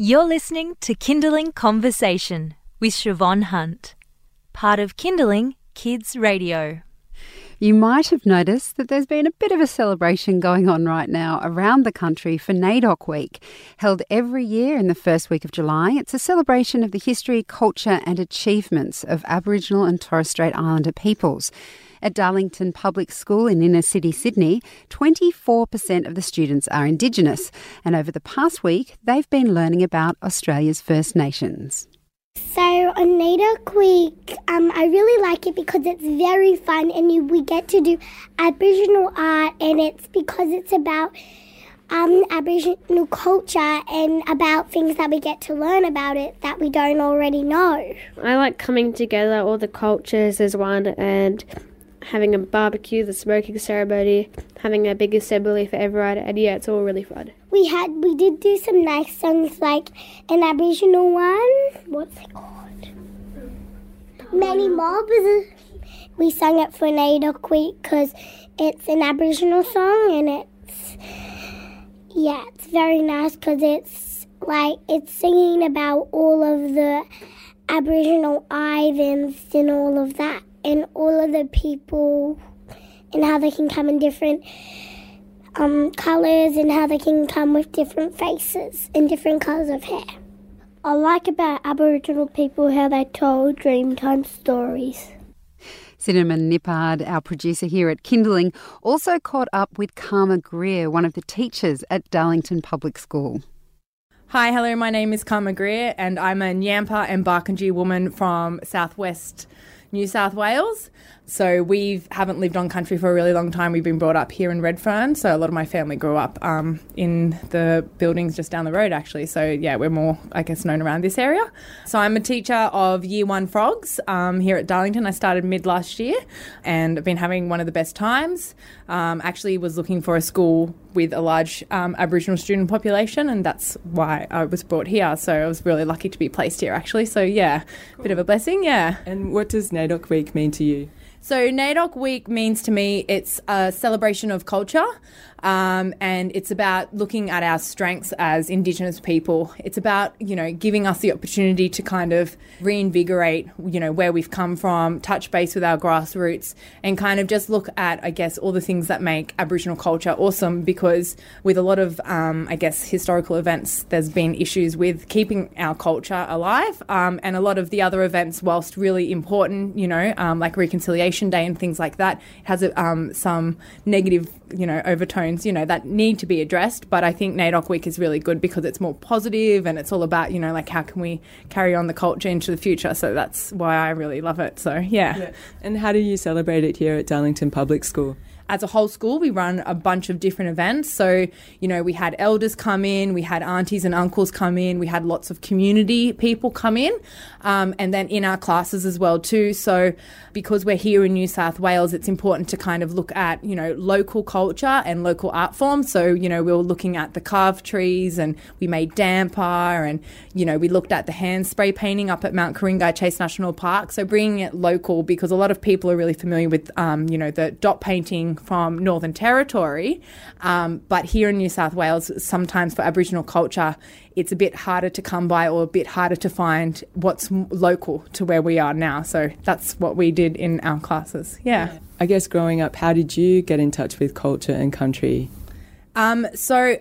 You're listening to Kinderling Conversation with Siobhan Hunt, part of Kinderling Kids Radio. You might have noticed that there's been a bit of a celebration going on right now around the country for NAIDOC Week, held every year in the first week of July. It's a celebration of the history, culture, and achievements of Aboriginal and Torres Strait Islander peoples. At Darlington Public School in inner city Sydney, 24% of the students are Indigenous, and over the past week, they've been learning about Australia's First Nations. So on NAIDOC Week, um, I really like it because it's very fun and you, we get to do Aboriginal art, and it's because it's about um, Aboriginal culture and about things that we get to learn about it that we don't already know. I like coming together, all the cultures as one, and having a barbecue, the smoking ceremony, having a big assembly for everyone, and yeah, it's all really fun. We had we did do some nice songs like an Aboriginal one. What's it called? Many mobs. We sang it for NAIDOC Week because it's an Aboriginal song and it's yeah, it's very nice because it's like it's singing about all of the Aboriginal islands and all of that and all of the people and how they can come in different um, colours and how they can come with different faces and different colours of hair. I like about Aboriginal people how they told Dreamtime stories. Cinnamon Nippard, our producer here at Kinderling, also caught up with Karma Greer, one of the teachers at Darlington Public School. Hi, hello, my name is Karma Greer, and I'm a Nyampa and Barkindji woman from southwest New South Wales. So we haven't lived on country for a really long time. We've been brought up here in Redfern. So a lot of my family grew up um, in the buildings just down the road, actually. So yeah, we're more, I guess, known around this area. So I'm a teacher of Year One Frogs um, here at Darlington. I started mid last year, and I've been having one of the best times. Um, actually, was looking for a school with a large um, Aboriginal student population, and that's why I was brought here. So I was really lucky to be placed here, actually. So yeah, cool. bit of a blessing, yeah. And what does NAIDOC Week mean to you? So NAIDOC Week means to me it's a celebration of culture. Um, and it's about looking at our strengths as Indigenous people. It's about you know giving us the opportunity to kind of reinvigorate you know where we've come from, touch base with our grassroots, and kind of just look at I guess all the things that make Aboriginal culture awesome. Because with a lot of um, I guess historical events, there's been issues with keeping our culture alive, um, and a lot of the other events, whilst really important, you know, um, like Reconciliation Day and things like that, has um, some negative you know overtones you know that need to be addressed. But i think NAIDOC week is really good because it's more positive and it's all about you know like how can we carry on the culture into the future? So that's why i really love it. So yeah, yeah. and how do you celebrate it here at darlington public school as a whole school, we run a bunch of different events. So, you know, we had elders come in, we had aunties and uncles come in, we had lots of community people come in, um, and then in our classes as well too. So, because we're here in New South Wales, it's important to kind of look at you know local culture and local art forms. So, you know, we were looking at the carved trees, and we made damper, and you know, we looked at the hand spray painting up at Mount Ku-ring-gai Chase National Park. So, bringing it local because a lot of people are really familiar with um, you know the dot painting from Northern Territory, um, but here in New South Wales, sometimes for Aboriginal culture, it's a bit harder to come by or a bit harder to find what's local to where we are now. So that's what we did in our classes. Yeah. I guess growing up, how did you get in touch with culture and country? Um, so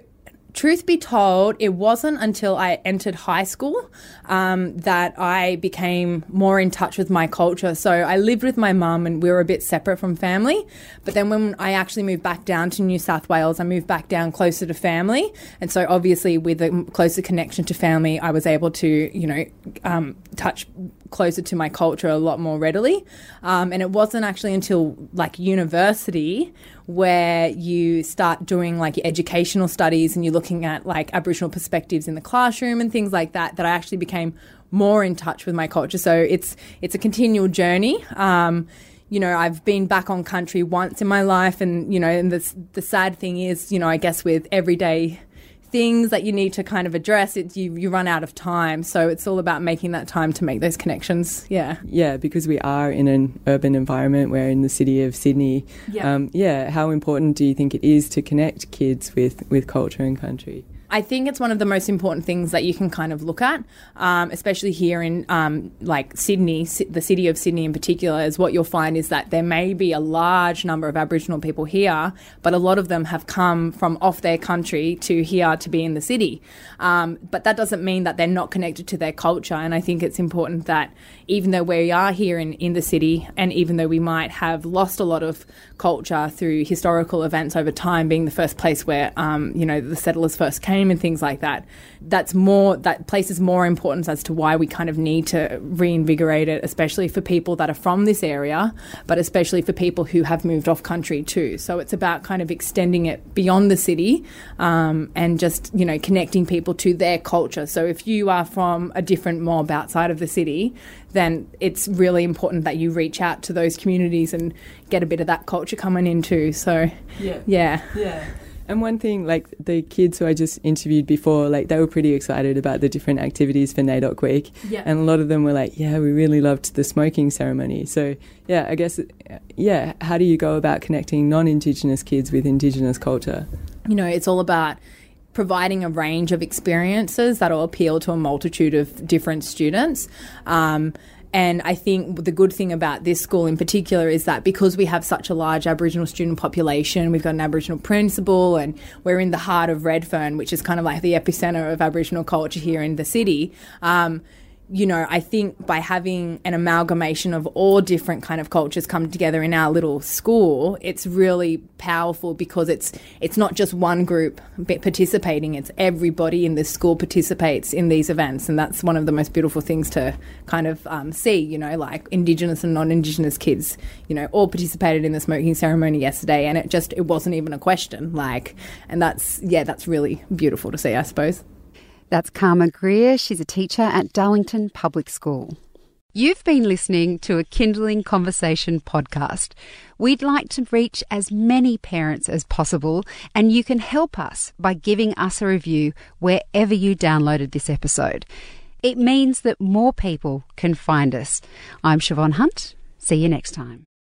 truth be told, it wasn't until I entered high school um, that I became more in touch with my culture. So I lived with my mum and we were a bit separate from family. But then when I actually moved back down to New South Wales, I moved back down closer to family. And so obviously, with a closer connection to family, I was able to, you know, um, touch closer to my culture a lot more readily. Um, and it wasn't actually until like university where you start doing like educational studies and you're looking at like Aboriginal perspectives in the classroom and things like that, that I actually became more in touch with my culture. So it's it's a continual journey. Um, you know, I've been back on country once in my life, and you know, and the the sad thing is, you know, I guess with everyday things that you need to kind of address, it, you, you run out of time. So it's all about making that time to make those connections. Yeah. Yeah, because we are in an urban environment. We're in the city of Sydney. Yeah. Um, yeah. How important do you think it is to connect kids with, with culture and country? I think it's one of the most important things that you can kind of look at, um, especially here in um, like Sydney, the city of Sydney in particular. Is what you'll find is that there may be a large number of Aboriginal people here, but a lot of them have come from off their country to here to be in the city. Um, but that doesn't mean that they're not connected to their culture. And I think it's important that even though we are here in, in the city, and even though we might have lost a lot of culture through historical events over time, being the first place where um, you know the settlers first came and things like that. That's more that places more importance as to why we kind of need to reinvigorate it, especially for people that are from this area, but especially for people who have moved off country too. So it's about kind of extending it beyond the city um, and just you know connecting people to their culture. So if you are from a different mob outside of the city, then it's really important that you reach out to those communities and get a bit of that culture coming in too. So yeah, yeah, yeah. And one thing, like the kids who I just interviewed before, like they were pretty excited about the different activities for NAIDOC Week. Yeah. And a lot of them were like, yeah, we really loved the smoking ceremony. So, yeah, I guess, yeah, how do you go about connecting non Indigenous kids with Indigenous culture? You know, it's all about providing a range of experiences that will appeal to a multitude of different students. Um, and I think the good thing about this school in particular is that because we have such a large Aboriginal student population, we've got an Aboriginal principal, and we're in the heart of Redfern, which is kind of like the epicenter of Aboriginal culture here in the city. Um, you know, I think by having an amalgamation of all different kind of cultures come together in our little school, it's really powerful because it's it's not just one group participating; it's everybody in the school participates in these events, and that's one of the most beautiful things to kind of um, see. You know, like Indigenous and non-Indigenous kids, you know, all participated in the smoking ceremony yesterday, and it just it wasn't even a question. Like, and that's yeah, that's really beautiful to see, I suppose. That's Karma Greer. She's a teacher at Darlington Public School. You've been listening to a Kinderling Conversation podcast. We'd like to reach as many parents as possible, and you can help us by giving us a review wherever you downloaded this episode. It means that more people can find us. I'm Siobhan Hunt. See you next time.